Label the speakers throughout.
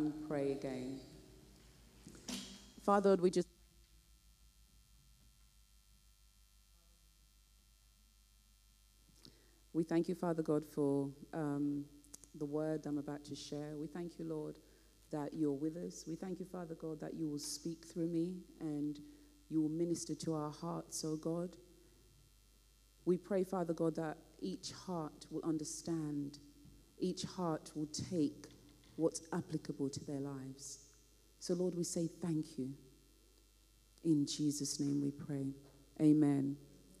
Speaker 1: um, pray again. Father, we just. We thank you, Father God, for um, the word I'm about to share. We thank you, Lord, that you're with us. We thank you, Father God, that you will speak through me and you will minister to our hearts, oh God. We pray, Father God, that each heart will understand, each heart will take what's applicable to their lives. So, Lord, we say thank you. In Jesus' name we pray. Amen.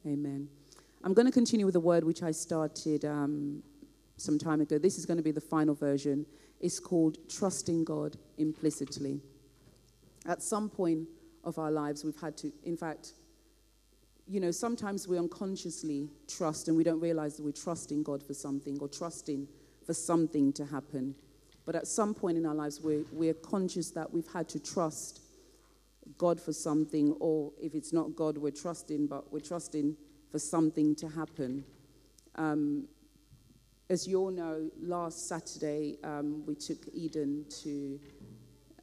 Speaker 1: Amen. I'm going to continue with the word which I started um, some time ago. This is going to be the final version. It's called Trusting God Implicitly. At some point of our lives, we've had to, in fact, you know, sometimes we unconsciously trust and we don't realize that we're trusting God for something or trusting for something to happen. But at some point in our lives, we're, we're conscious that we've had to trust God for something, or if it's not God, we're trusting, but we're trusting for something to happen. Um, as you all know, last Saturday um, we took Eden to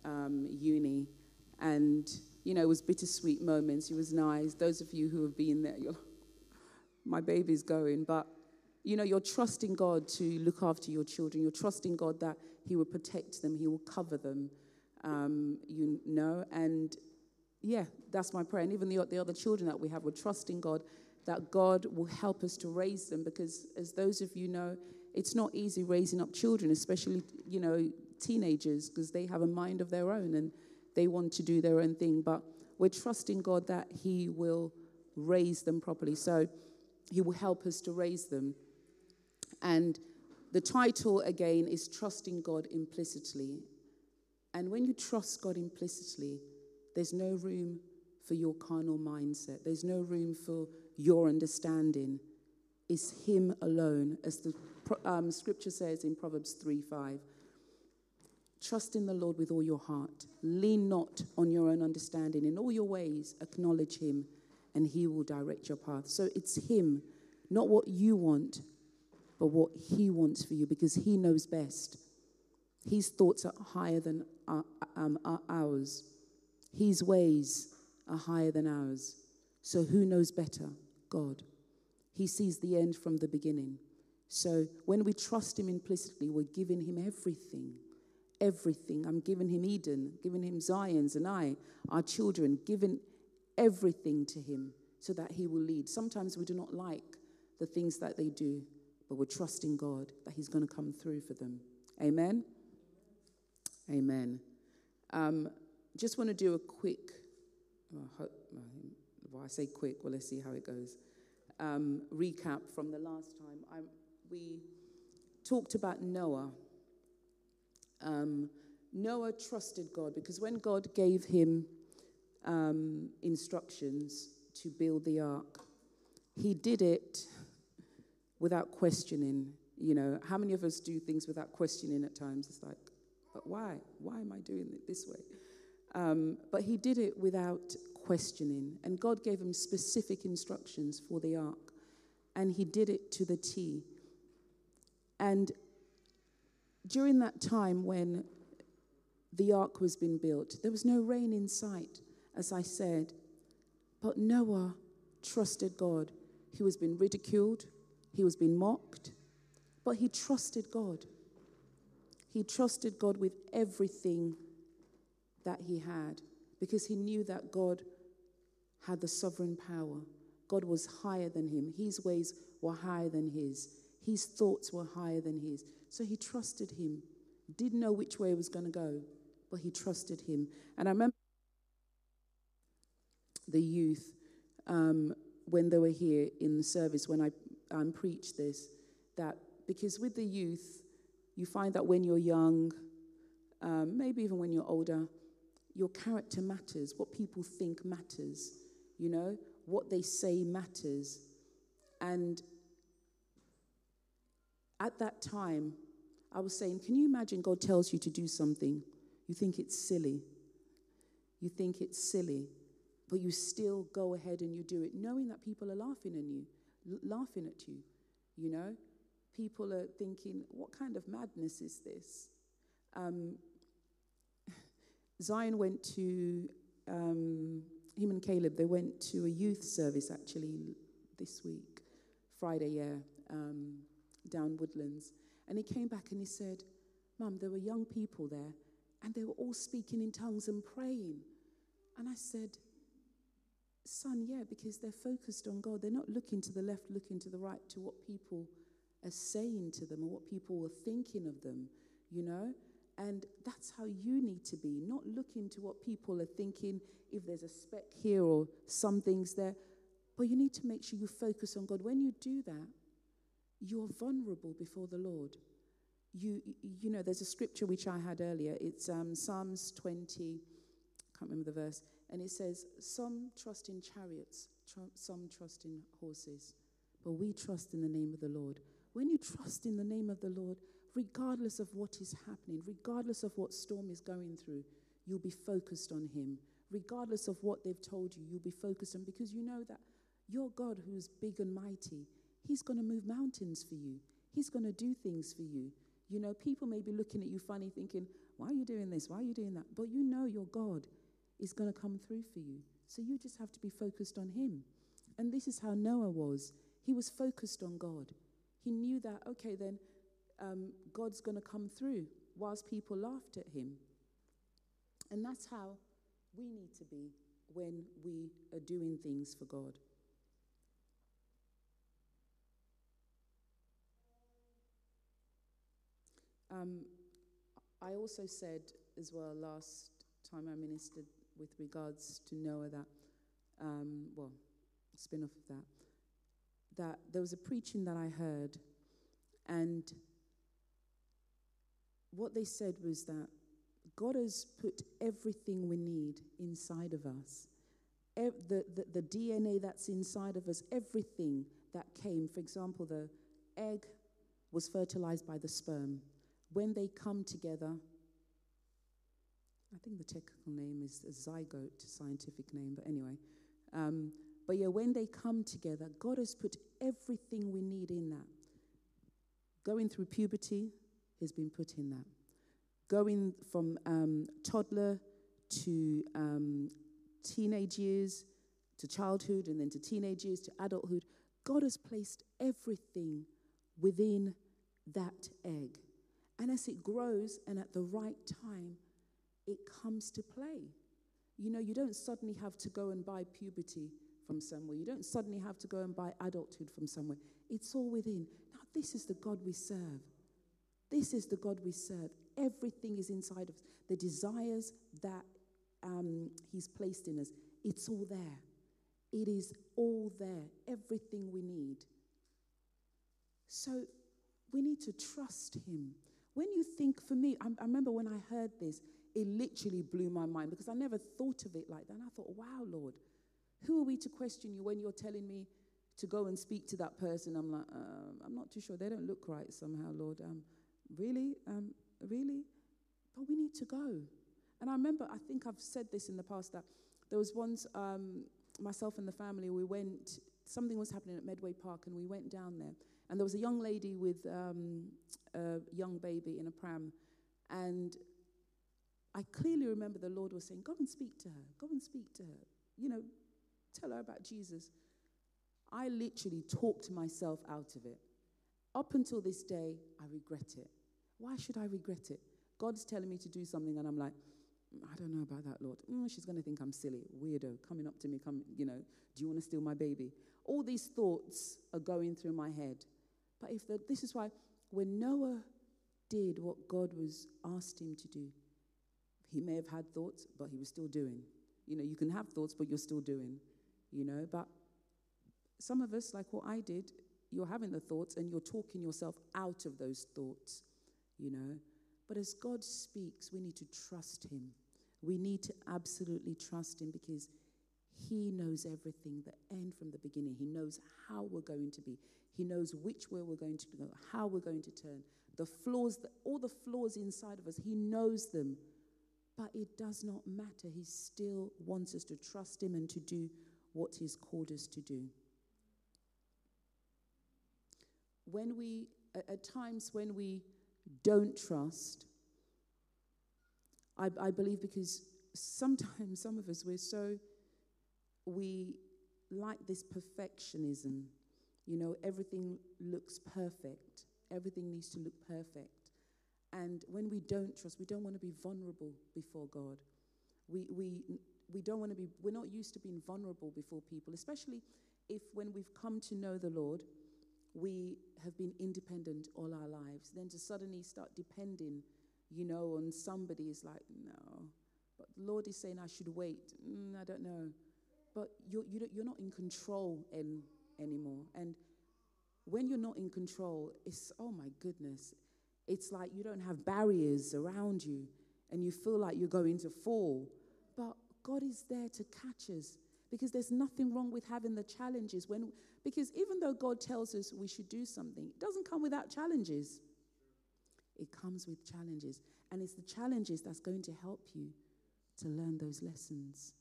Speaker 1: um, uni, and you know it was bittersweet moments. It was nice. Those of you who have been there, you're, my baby's going, but you know you're trusting God to look after your children. You're trusting God that He will protect them, He will cover them. Um, you know, and yeah, that's my prayer. And even the, the other children that we have, we're trusting God that God will help us to raise them because, as those of you know, it's not easy raising up children, especially, you know, teenagers, because they have a mind of their own and they want to do their own thing. But we're trusting God that He will raise them properly. So He will help us to raise them. And the title, again, is Trusting God Implicitly. And when you trust God implicitly, there's no room for your carnal mindset, there's no room for your understanding It's Him alone, as the um, scripture says in Proverbs 3 5. Trust in the Lord with all your heart. Lean not on your own understanding. In all your ways, acknowledge Him, and He will direct your path. So it's Him, not what you want, but what He wants for you, because He knows best. His thoughts are higher than our, um, ours, His ways are higher than ours. So who knows better? God. He sees the end from the beginning. So when we trust Him implicitly, we're giving Him everything. Everything. I'm giving Him Eden, giving Him Zion's and I, our children, giving everything to Him so that He will lead. Sometimes we do not like the things that they do, but we're trusting God that He's going to come through for them. Amen? Amen. Um, just want to do a quick, well, I say quick, well, let's see how it goes. Um, recap from the last time. I, we talked about Noah. Um, Noah trusted God because when God gave him um, instructions to build the ark, he did it without questioning. You know, how many of us do things without questioning at times? It's like, but why? Why am I doing it this way? Um, but he did it without questioning. And God gave him specific instructions for the ark. And he did it to the T. And during that time when the ark was being built, there was no rain in sight, as I said. But Noah trusted God. He was being ridiculed, he was being mocked, but he trusted God. He trusted God with everything that he had because he knew that God had the sovereign power. God was higher than him. His ways were higher than his. His thoughts were higher than his. So he trusted him. Didn't know which way it was going to go, but he trusted him. And I remember the youth um, when they were here in the service, when I um, preach this, that because with the youth, you find that when you're young, um, maybe even when you're older, your character matters. What people think matters. You know, what they say matters. And at that time, I was saying, can you imagine God tells you to do something? You think it's silly. You think it's silly, but you still go ahead and you do it, knowing that people are laughing at you, laughing at you. You know, people are thinking, what kind of madness is this? Um, Zion went to, um, him and Caleb, they went to a youth service actually this week, Friday, yeah, um, down Woodlands. And he came back and he said, Mum, there were young people there and they were all speaking in tongues and praying. And I said, Son, yeah, because they're focused on God. They're not looking to the left, looking to the right, to what people are saying to them or what people are thinking of them, you know? And that's how you need to be, not looking to what people are thinking, if there's a speck here or some things there. But you need to make sure you focus on God. When you do that, you're vulnerable before the Lord. You, you know, there's a scripture which I had earlier. It's um, Psalms 20, I can't remember the verse, and it says, Some trust in chariots, tr- some trust in horses, but we trust in the name of the Lord. When you trust in the name of the Lord, regardless of what is happening, regardless of what storm is going through, you'll be focused on Him. Regardless of what they've told you, you'll be focused on because you know that your God, who is big and mighty, He's going to move mountains for you. He's going to do things for you. You know, people may be looking at you funny, thinking, Why are you doing this? Why are you doing that? But you know your God is going to come through for you. So you just have to be focused on Him. And this is how Noah was. He was focused on God. He knew that, okay, then um, God's going to come through whilst people laughed at him. And that's how we need to be when we are doing things for God. Um, I also said as well last time I ministered with regards to Noah that, um, well, spin off of that, that there was a preaching that I heard, and what they said was that God has put everything we need inside of us. The, the, the, DNA that's inside of us, everything that came, for example, the egg was fertilized by the sperm. When they come together, I think the technical name is a zygote, scientific name, but anyway. Um, but yeah, when they come together, God has put everything we need in that. Going through puberty, has been put in that. Going from um, toddler to um, teenage years, to childhood, and then to teenage years, to adulthood, God has placed everything within that egg. And as it grows and at the right time, it comes to play. You know, you don't suddenly have to go and buy puberty from somewhere. You don't suddenly have to go and buy adulthood from somewhere. It's all within. Now, this is the God we serve. This is the God we serve. Everything is inside of us. The desires that um, He's placed in us, it's all there. It is all there. Everything we need. So we need to trust Him. When you think, for me, I, I remember when I heard this, it literally blew my mind because I never thought of it like that. And I thought, wow, Lord, who are we to question you when you're telling me to go and speak to that person? I'm like, uh, I'm not too sure. They don't look right somehow, Lord. Um, Really? Um, really? But we need to go. And I remember, I think I've said this in the past, that there was once um, myself and the family, we went, something was happening at Medway Park, and we went down there. And there was a young lady with um, a young baby in a pram. And I clearly remember the Lord was saying, Go and speak to her. Go and speak to her. You know, tell her about Jesus. I literally talked myself out of it. Up until this day, I regret it. Why should I regret it? God's telling me to do something, and I'm like, mm, I don't know about that, Lord. Mm, she's going to think I'm silly, weirdo, coming up to me, come, you know, do you want to steal my baby? All these thoughts are going through my head. But if the, this is why, when Noah did what God was asked him to do, he may have had thoughts, but he was still doing. You know, you can have thoughts, but you're still doing. You know, but some of us, like what I did, you're having the thoughts and you're talking yourself out of those thoughts you know. But as God speaks, we need to trust Him. We need to absolutely trust Him because He knows everything, the end from the beginning. He knows how we're going to be. He knows which way we're going to go, how we're going to turn. The flaws, all the flaws inside of us, He knows them. But it does not matter. He still wants us to trust Him and to do what He's called us to do. When we, at times when we don't trust, I, I believe because sometimes some of us, we're so, we like this perfectionism. You know, everything looks perfect, everything needs to look perfect. And when we don't trust, we don't want to be vulnerable before God. We, we, we don't want to be, we're not used to being vulnerable before people, especially if when we've come to know the Lord, we have been independent all our lives. Then to suddenly start depending, you know, on somebody is like, no. But the Lord is saying I should wait. Mm, I don't know. But you're, you you're not in control in, anymore. And when you're not in control, it's, oh my goodness, it's like you don't have barriers around you and you feel like you're going to fall. But God is there to catch us because there's nothing wrong with having the challenges when because even though God tells us we should do something, it doesn't come without challenges. It comes with challenges, and it's the challenges that's going to help you to learn those lessons.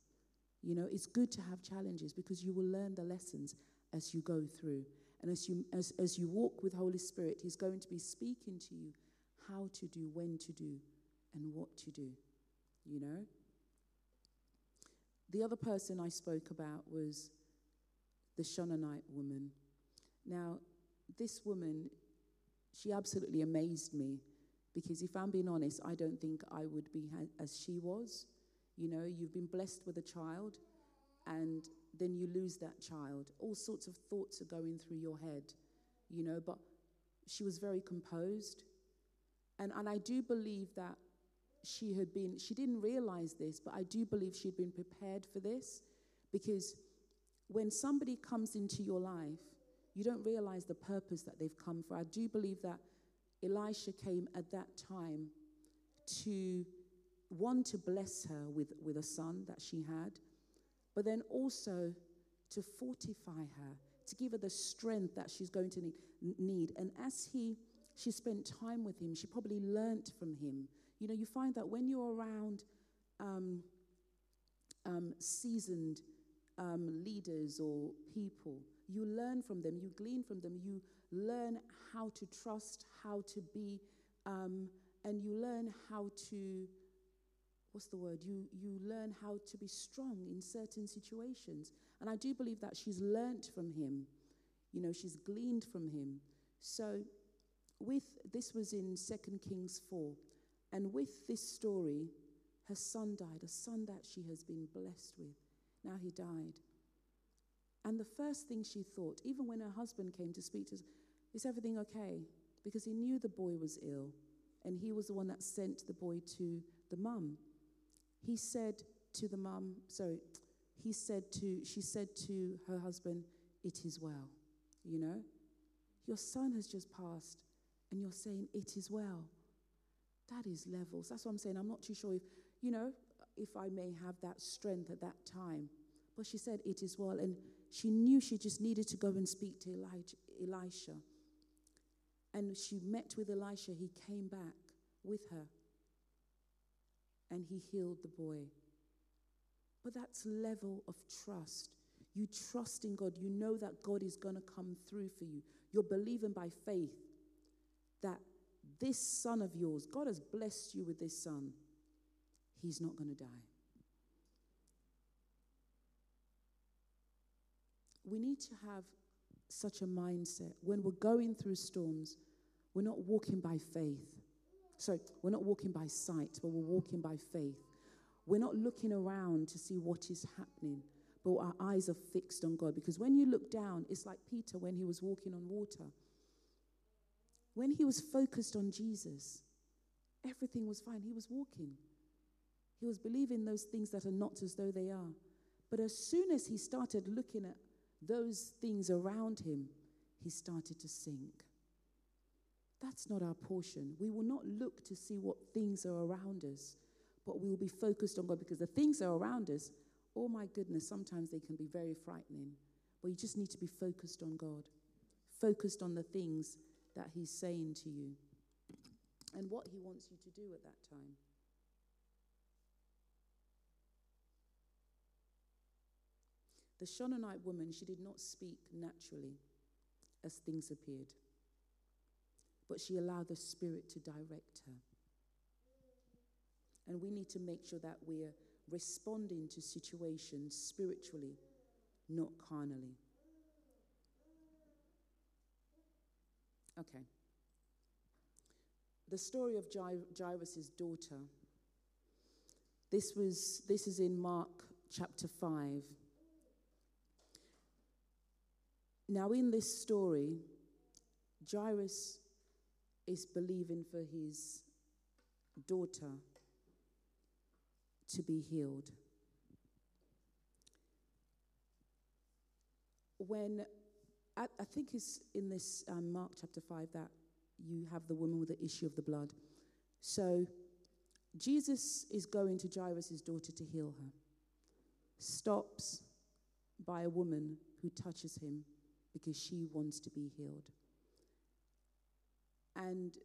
Speaker 1: You know, it's good to have challenges because you will learn the lessons as you go through. And as you as, as you walk with Holy Spirit, He's going to be speaking to you how to do, when to do, and what to do. You know? The other person I spoke about was the Shunammite woman. Now, this woman, she absolutely amazed me because if I'm being honest, I don't think I would be as she was. You know, you've been blessed with a child and then you lose that child. All sorts of thoughts are going through your head, you know, but she was very composed. And, and I do believe that she had been, she didn't realize this, but I do believe she'd been prepared for this because when somebody comes into your life, you don't realize the purpose that they've come for. I do believe that Elisha came at that time to one to bless her with, with a son that she had, but then also to fortify her, to give her the strength that she's going to need. And as he she spent time with him, she probably learnt from him you know, you find that when you're around um, um, seasoned um, leaders or people, you learn from them, you glean from them, you learn how to trust, how to be, um, and you learn how to, what's the word? You, you learn how to be strong in certain situations. And I do believe that she's learnt from him. You know, she's gleaned from him. So, with this was in Second Kings 4. And with this story, her son died, a son that she has been blessed with. Now he died. And the first thing she thought, even when her husband came to speak to her, is everything okay? Because he knew the boy was ill, and he was the one that sent the boy to the mum. He said to the mum, sorry, he said to, she said to her husband, It is well. You know? Your son has just passed, and you're saying, It is well. That is levels. That's what I'm saying. I'm not too sure if, you know, if I may have that strength at that time. But she said, It is well. And she knew she just needed to go and speak to Elijah, Elisha. And she met with Elisha. He came back with her and he healed the boy. But that's level of trust. You trust in God. You know that God is going to come through for you. You're believing by faith that this son of yours, God has blessed you with this son. He's not going to die. We need to have such a mindset. When we're going through storms, we're not walking by faith. Sorry, we're not walking by sight, but we're walking by faith. We're not looking around to see what is happening, but our eyes are fixed on God. Because when you look down, it's like Peter when he was walking on water. When he was focused on Jesus, everything was fine. He was walking. He was believing those things that are not as though they are. But as soon as he started looking at those things around him, he started to sink. That's not our portion. We will not look to see what things are around us, but we will be focused on God because the things that are around us, oh my goodness, sometimes they can be very frightening. But you just need to be focused on God, focused on the things that He's saying to you and what He wants you to do at that time. The Shunammite woman, she did not speak naturally as things appeared, but she allowed the Spirit to direct her. And we need to make sure that we're responding to situations spiritually, not carnally. Okay. The story of Jairus' daughter. This, was, this is in Mark chapter 5. Now, in this story, Jairus is believing for his daughter to be healed. When I, I think it's in this um, Mark chapter 5 that you have the woman with the issue of the blood. So Jesus is going to Jairus' daughter to heal her, stops by a woman who touches him because she wants to be healed. And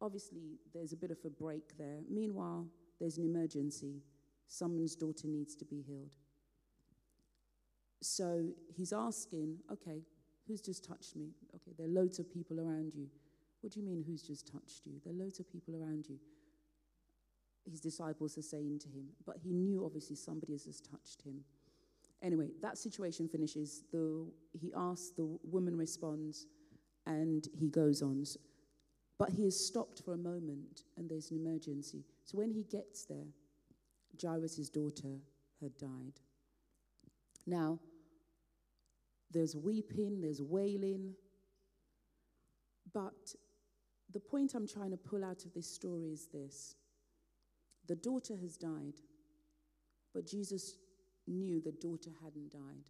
Speaker 1: obviously, there's a bit of a break there. Meanwhile, there's an emergency. Someone's daughter needs to be healed. So he's asking, okay, who's just touched me? Okay, there are loads of people around you. What do you mean, who's just touched you? There are loads of people around you. His disciples are saying to him, but he knew obviously somebody has just touched him. Anyway, that situation finishes. The, he asks, the woman responds, and he goes on. But he is stopped for a moment, and there's an emergency. So when he gets there, Jairus' daughter had died. Now, there's weeping, there's wailing. But the point I'm trying to pull out of this story is this the daughter has died, but Jesus knew the daughter hadn't died.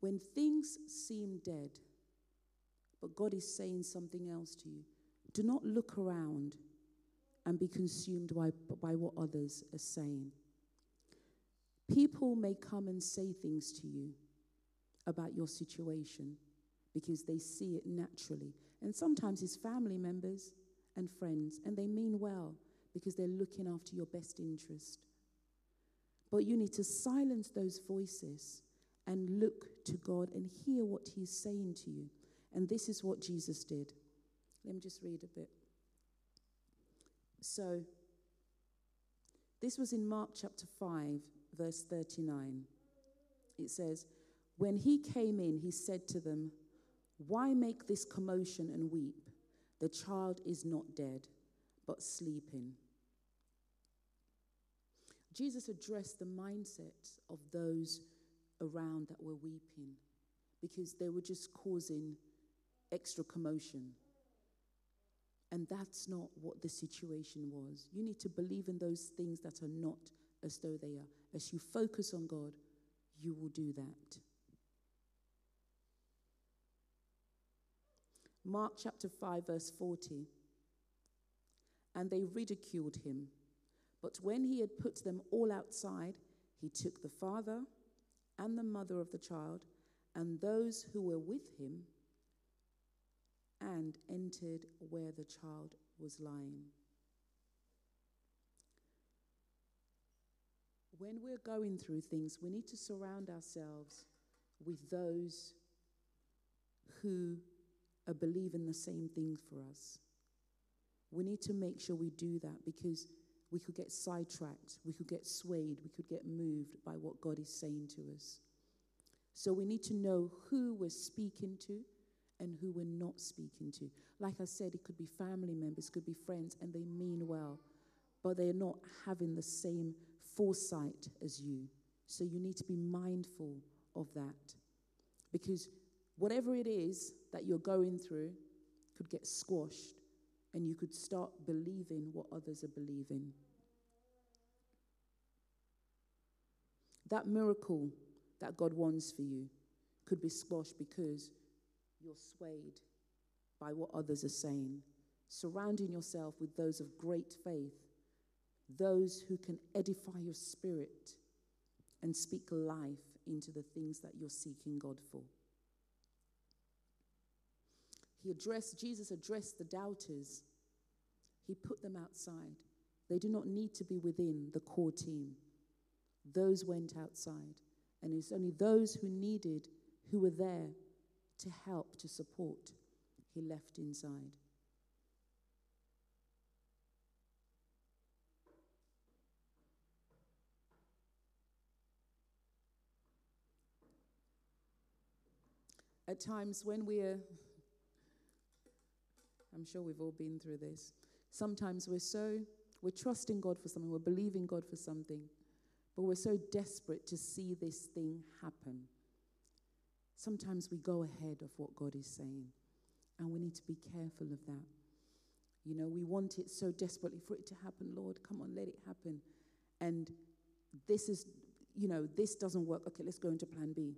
Speaker 1: When things seem dead, but God is saying something else to you, do not look around and be consumed by, by what others are saying. People may come and say things to you about your situation because they see it naturally. And sometimes it's family members and friends, and they mean well because they're looking after your best interest. But you need to silence those voices and look to God and hear what He's saying to you. And this is what Jesus did. Let me just read a bit. So, this was in Mark chapter 5, verse 39. It says, When he came in, he said to them, Why make this commotion and weep? The child is not dead, but sleeping. Jesus addressed the mindset of those around that were weeping because they were just causing extra commotion. And that's not what the situation was. You need to believe in those things that are not as though they are. As you focus on God, you will do that. Mark chapter 5, verse 40. And they ridiculed him but when he had put them all outside, he took the father and the mother of the child and those who were with him and entered where the child was lying. When we're going through things, we need to surround ourselves with those who are believing the same things for us. We need to make sure we do that because we could get sidetracked, we could get swayed, we could get moved by what God is saying to us. So we need to know who we're speaking to and who we're not speaking to. Like I said, it could be family members, could be friends, and they mean well, but they're not having the same foresight as you. So you need to be mindful of that. Because whatever it is that you're going through could get squashed and you could start believing what others are believing. That miracle that God wants for you could be squashed because you're swayed by what others are saying. Surrounding yourself with those of great faith, those who can edify your spirit and speak life into the things that you're seeking God for. He addressed, Jesus addressed the doubters. He put them outside. They do not need to be within the core team. Those went outside. And it's only those who needed, who were there to help, to support, he left inside. At times when we're, I'm sure we've all been through this, sometimes we're so, we're trusting God for something, we're believing God for something, but we're so desperate to see this thing happen Sometimes we go ahead of what God is saying, and we need to be careful of that. You know, we want it so desperately for it to happen. Lord, come on, let it happen. And this is, you know, this doesn't work. Okay, let's go into plan B.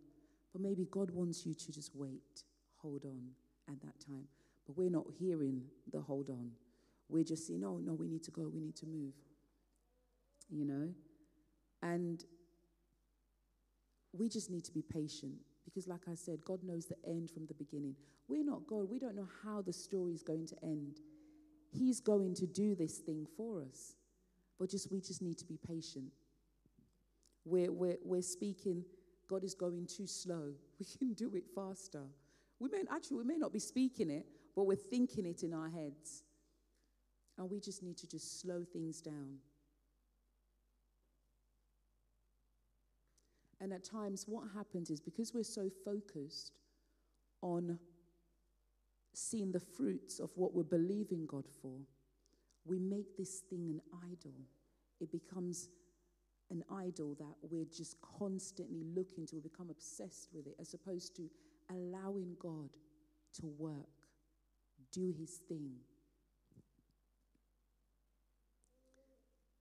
Speaker 1: But maybe God wants you to just wait, hold on at that time. But we're not hearing the hold on. We're just saying, no, no, we need to go, we need to move. You know? And we just need to be patient because, like I said, God knows the end from the beginning. We're not God. We don't know how the story is going to end. He's going to do this thing for us. But just we just need to be patient. We're, we're, we're speaking God is going too slow. We can do it faster. We may actually we may not be speaking it, but we're thinking it in our heads. And we just need to just slow things down. And at times, what happens is because we're so focused on seeing the fruits of what we're believing God for, we make this thing an idol. It becomes an idol that we're just constantly looking to, we become obsessed with it, as opposed to allowing God to work, do his thing.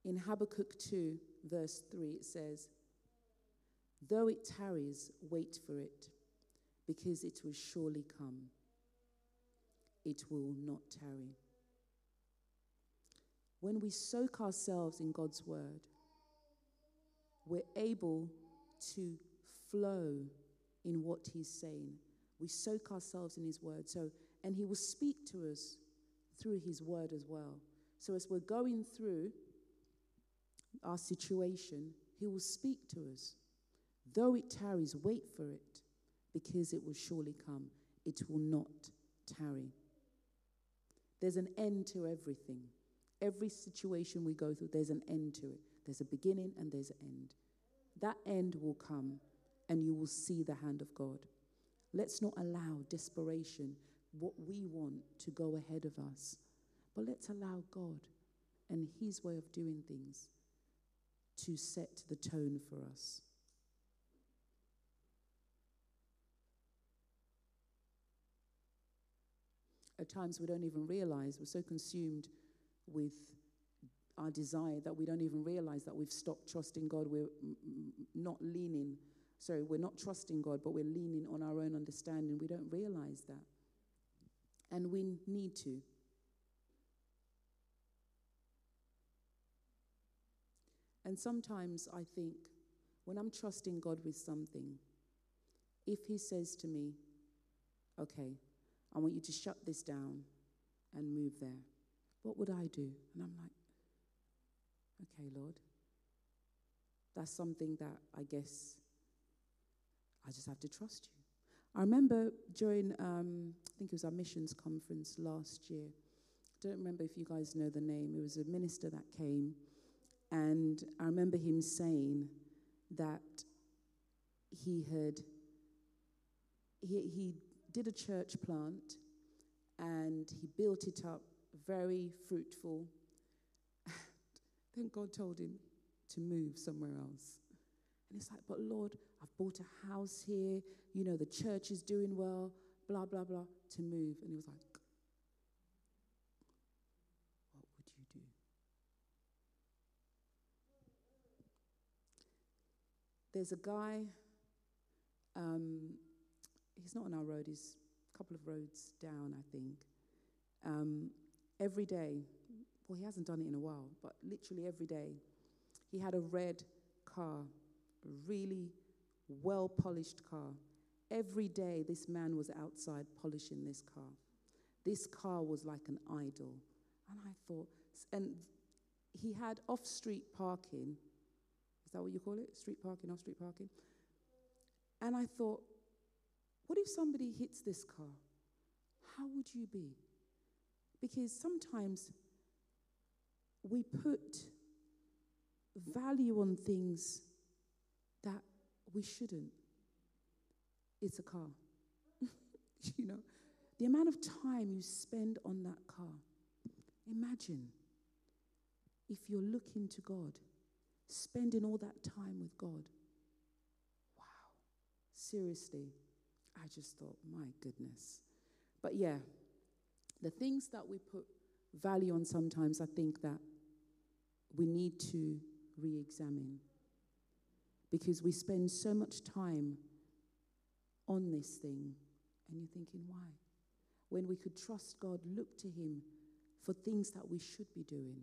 Speaker 1: In Habakkuk 2, verse 3, it says, Though it tarries, wait for it, because it will surely come. It will not tarry. When we soak ourselves in God's word, we're able to flow in what he's saying. We soak ourselves in his word. So, and he will speak to us through his word as well. So as we're going through our situation, he will speak to us. Though it tarries, wait for it, because it will surely come. It will not tarry. There's an end to everything. Every situation we go through, there's an end to it. There's a beginning and there's an end. That end will come and you will see the hand of God. Let's not allow desperation, what we want, to go ahead of us. But let's allow God and His way of doing things to set the tone for us. At times, we don't even realize we're so consumed with our desire that we don't even realize that we've stopped trusting God. We're not leaning, sorry, we're not trusting God, but we're leaning on our own understanding. We don't realize that. And we need to. And sometimes I think when I'm trusting God with something, if He says to me, okay, I want you to shut this down and move there, what would I do? And I'm like, Okay, Lord. That's something that I guess I just have to trust you. I remember during, um, I think it was our missions conference last year. I don't remember if you guys know the name. It was a minister that came, and I remember him saying that he had he, he did a church plant and he built it up very fruitful then God told him to move somewhere else. And it's like, but Lord, I've bought a house here. You know, the church is doing well, blah, blah, blah, to move. And he was like, what would you do? There's a guy, um, he's not on our road, he's a couple of roads down, I think. Um, every day, well, he hasn't done it in a while, but literally every day, he had a red car, a really well polished car. Every day, this man was outside polishing this car. This car was like an idol. And I thought, and he had off street parking. Is that what you call it? Street parking, off street parking? And I thought, what if somebody hits this car? How would you be? Because sometimes we put value on things that we shouldn't. It's a car. You know, the amount of time you spend on that car. Imagine if you're looking to God, spending all that time with God. Wow. Seriously, I just thought, my goodness. But yeah, the things that we put value on sometimes, I think that we need to re examine because we spend so much time on this thing and you're thinking, why? When we could trust God, look to Him for things that we should be doing.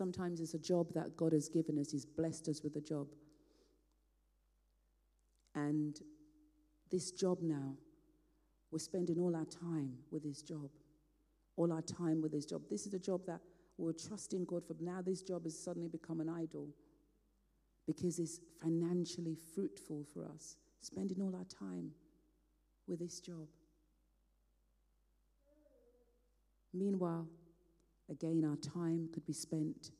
Speaker 1: Sometimes it's a job that God has given us, He's blessed us with a job. And this job now, we're spending all our time with this job. All our time with this job. This is a job that we're trusting God for. Now, this job has suddenly become an idol because it's financially fruitful for us, spending all our time with this job. Meanwhile, again, our time could be spent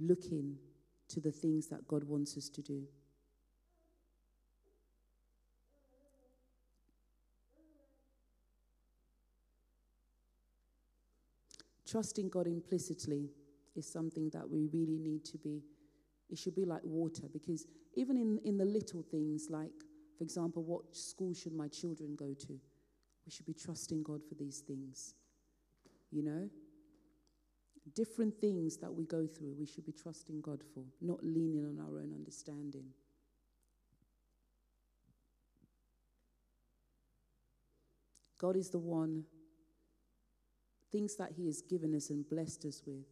Speaker 1: looking to the things that God wants us to do. Trusting God implicitly is something that we really need to be. It should be like water because even in, in the little things, like, for example, what school should my children go to? We should be trusting God for these things. You know? Different things that we go through, we should be trusting God for, not leaning on our own understanding. God is the one things that He has given us and blessed us with.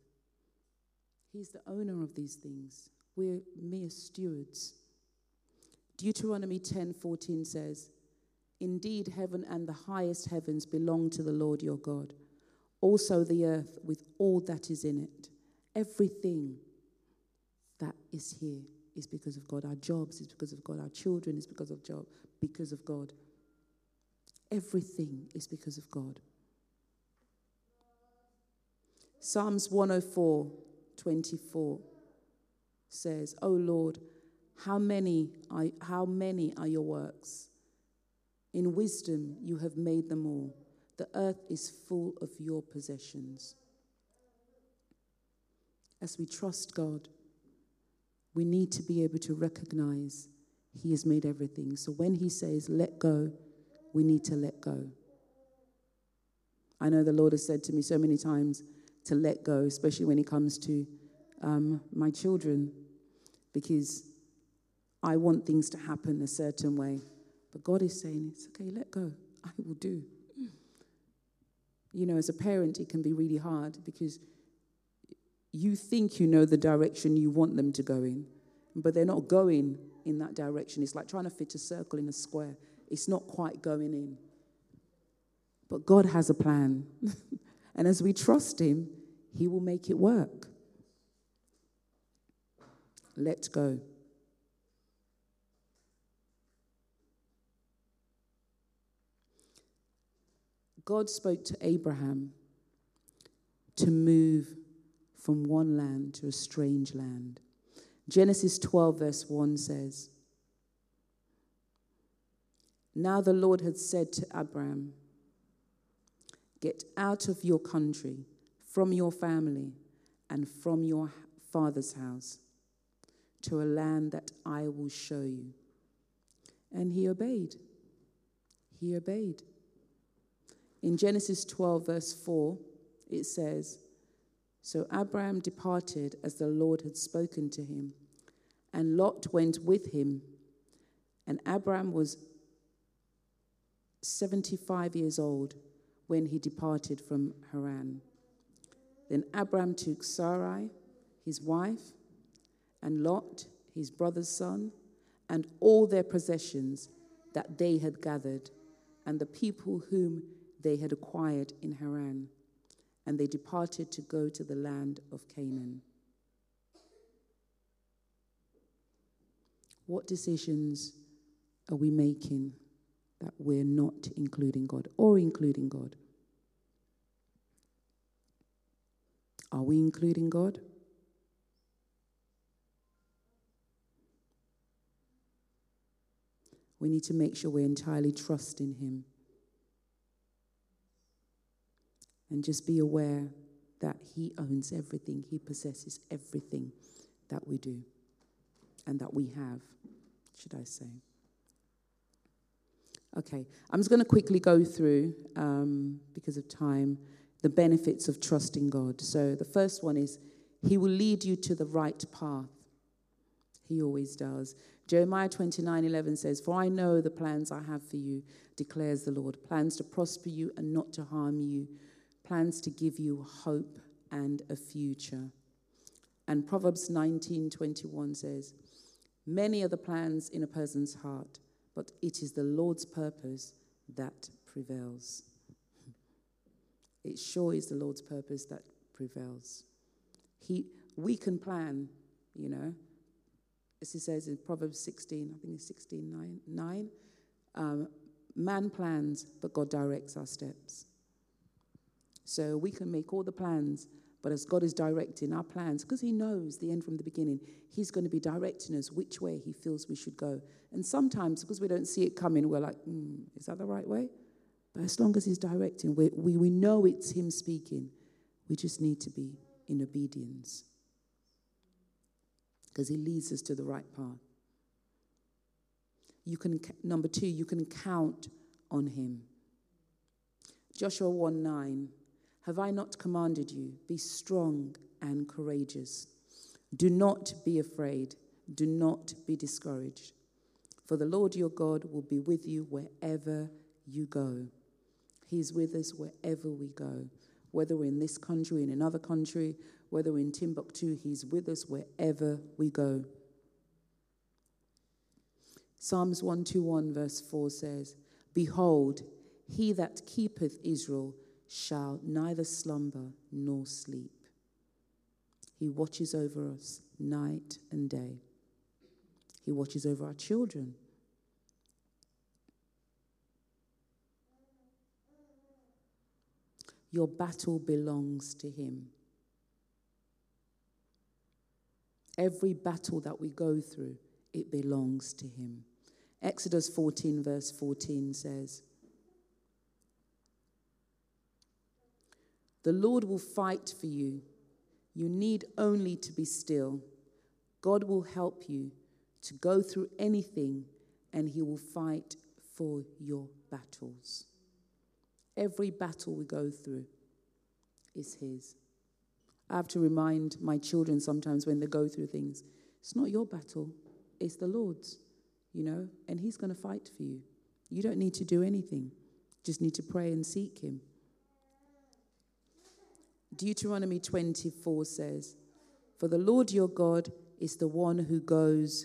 Speaker 1: He's the owner of these things. We're mere stewards. Deuteronomy 10:14 says, "Indeed heaven and the highest heavens belong to the Lord your God, also the earth with all that is in it. Everything that is here is because of God. Our jobs is because of God. Our children is because of job, because of God. Everything is because of God. Psalms 104 24 says, O Lord, how many, are, how many are your works? In wisdom you have made them all. The earth is full of your possessions. As we trust God, we need to be able to recognize He has made everything. So when He says, let go, we need to let go. I know the Lord has said to me so many times, to let go, especially when it comes to um, my children, because I want things to happen a certain way. But God is saying, it's okay, let go. I will do. You know, as a parent, it can be really hard because you think you know the direction you want them to go in, but they're not going in that direction. It's like trying to fit a circle in a square, it's not quite going in. But God has a plan. And as we trust Him, He will make it work. Let go. God spoke to Abraham to move from one land to a strange land. Genesis 12, verse 1 says, Now the Lord had said to Abraham, Get out of your country, from your family, and from your father's house to a land that I will show you. And he obeyed. He obeyed. In Genesis 12, verse 4, it says, So Abraham departed as the Lord had spoken to him, and Lot went with him. And Abraham was 75 years old when he departed from Haran. Then Abram took Sarai, his wife, and Lot, his brother's son, and all their possessions that they had gathered, and the people whom they had acquired in Haran, and they departed to go to the land of Canaan. What decisions are we making that we're not including God or including God? Are we including God? We need to make sure we're entirely trusting Him. And just be aware that He owns everything, He possesses everything that we do and that we have, should I say. Okay, I'm just going to quickly go through, um, because of time, the benefits of trusting God. So the first one is He will lead you to the right path. He always does. Jeremiah 29 11 says, For I know the plans I have for you, declares the Lord plans to prosper you and not to harm you, plans to give you hope and a future. And Proverbs 19:21 says, Many are the plans in a person's heart, but it is the Lord's purpose that prevails. It sure is the Lord's purpose that prevails. He, we can plan, you know, as he says in Proverbs 16, I think it's 16, 9, 9 um, man plans, but God directs our steps. So we can make all the plans, but as God is directing our plans, because He knows the end from the beginning, He's going to be directing us which way He feels we should go. And sometimes, because we don't see it coming, we're like, mm, is that the right way? But as long as He's directing, we, we, we know it's Him speaking. We just need to be in obedience because He leads us to the right path. You can, number two, you can count on Him. Joshua 1 9. Have I not commanded you? Be strong and courageous. Do not be afraid. Do not be discouraged. For the Lord your God will be with you wherever you go. He's with us wherever we go. Whether we're in this country, in another country, whether we're in Timbuktu, He's with us wherever we go. Psalms 121, verse 4 says, Behold, he that keepeth Israel shall neither slumber nor sleep. He watches over us night and day. He watches over our children. Your battle belongs to Him. Every battle that we go through, it belongs to Him. Exodus 14, verse 14 says, The Lord will fight for you. You need only to be still. God will help you to go through anything, and He will fight for your battles. Every battle we go through is His. I have to remind my children sometimes when they go through things it's not your battle, it's the Lord's, you know, and He's going to fight for you. You don't need to do anything, just need to pray and seek Him. Deuteronomy 24 says, For the Lord your God is the one who goes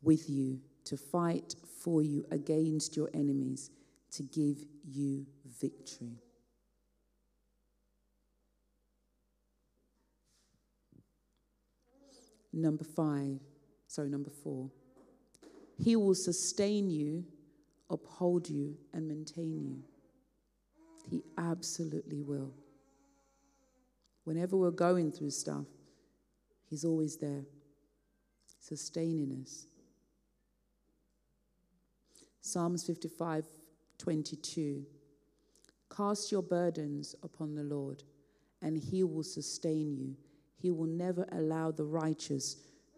Speaker 1: with you to fight for you against your enemies, to give you victory. Number five, sorry, number four. He will sustain you, uphold you, and maintain you. He absolutely will. Whenever we're going through stuff, He's always there, sustaining us. Psalms 55 22. Cast your burdens upon the Lord, and He will sustain you. He will never allow the righteous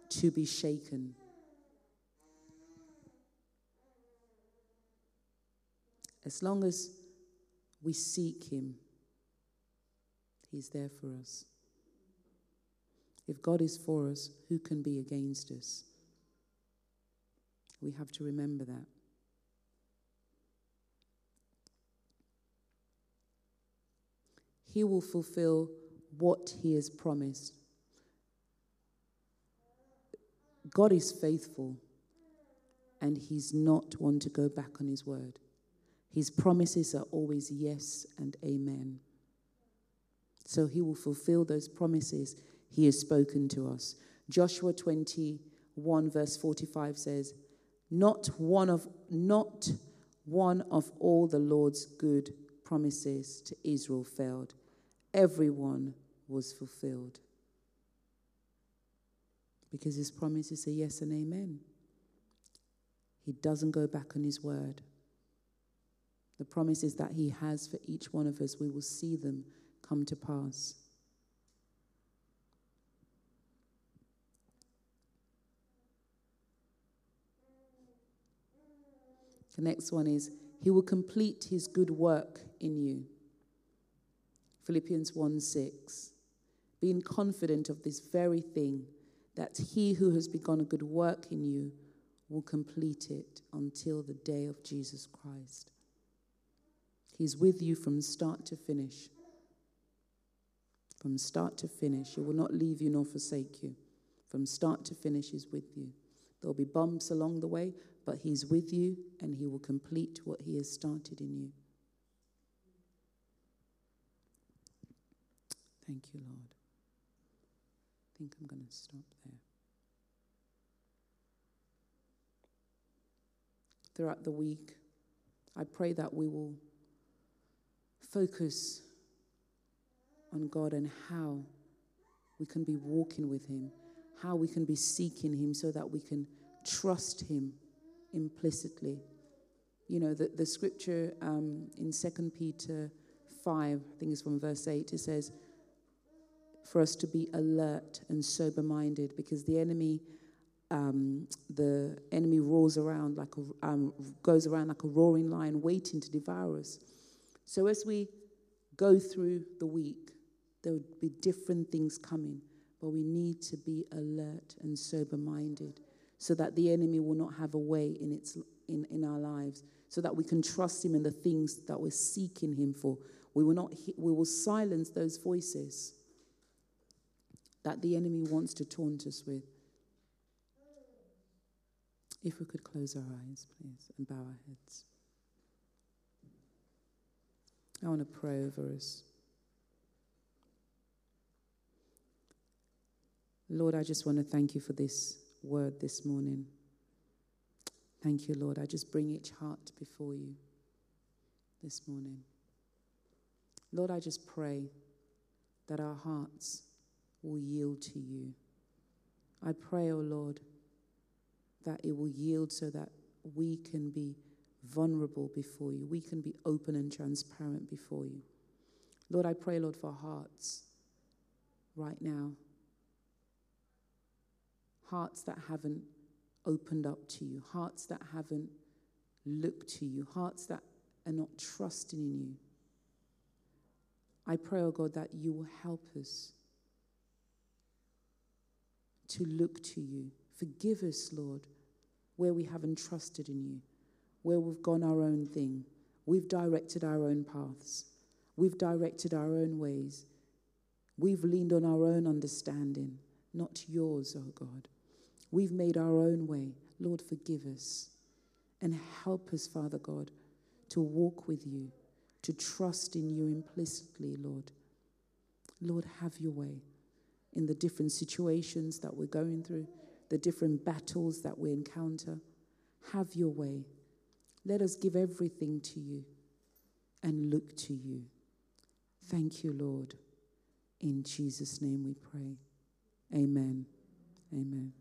Speaker 1: to be shaken. As long as we seek Him, He's there for us. If God is for us, who can be against us? We have to remember that. He will fulfill what He has promised. God is faithful, and He's not one to go back on His word. His promises are always yes and amen. So he will fulfill those promises he has spoken to us. Joshua 21, verse 45 says, Not one of, not one of all the Lord's good promises to Israel failed. Everyone was fulfilled. Because his promises are yes and amen. He doesn't go back on his word. The promises that he has for each one of us, we will see them come to pass. The next one is, He will complete His good work in you. Philippians 1 6. Being confident of this very thing, that He who has begun a good work in you will complete it until the day of Jesus Christ. He's with you from start to finish. From start to finish. He will not leave you nor forsake you. From start to finish, He's with you. There'll be bumps along the way, but He's with you and He will complete what He has started in you. Thank you, Lord. I think I'm going to stop there. Throughout the week, I pray that we will focus on God and how we can be walking with Him, how we can be seeking Him so that we can trust Him implicitly. You know, the, the scripture um, in 2 Peter 5, I think it's from verse 8, it says, for us to be alert and sober minded because the enemy. Um, the enemy roars around like a, um, goes around like a roaring lion, waiting to devour us. So as we go through the week, there would be different things coming, but we need to be alert and sober minded so that the enemy will not have a way in, its, in, in our lives, so that we can trust him in the things that we're seeking him for. We will, not, we will silence those voices that the enemy wants to taunt us with. If we could close our eyes, please, and bow our heads. I want to pray over us. Lord, I just want to thank you for this word this morning. Thank you, Lord. I just bring each heart before you this morning. Lord, I just pray that our hearts will yield to you. I pray, O oh Lord, that it will yield so that we can be vulnerable before you. We can be open and transparent before you. Lord, I pray, Lord, for hearts right now hearts that haven't opened up to you, hearts that haven't looked to you, hearts that are not trusting in you. I pray, oh God, that you will help us to look to you. Forgive us, Lord, where we haven't trusted in you, where we've gone our own thing. We've directed our own paths, we've directed our own ways. We've leaned on our own understanding, not yours, oh God. We've made our own way. Lord, forgive us and help us, Father God, to walk with you, to trust in you implicitly, Lord. Lord, have your way in the different situations that we're going through, the different battles that we encounter. Have your way. Let us give everything to you and look to you. Thank you, Lord. In Jesus' name we pray. Amen. Amen.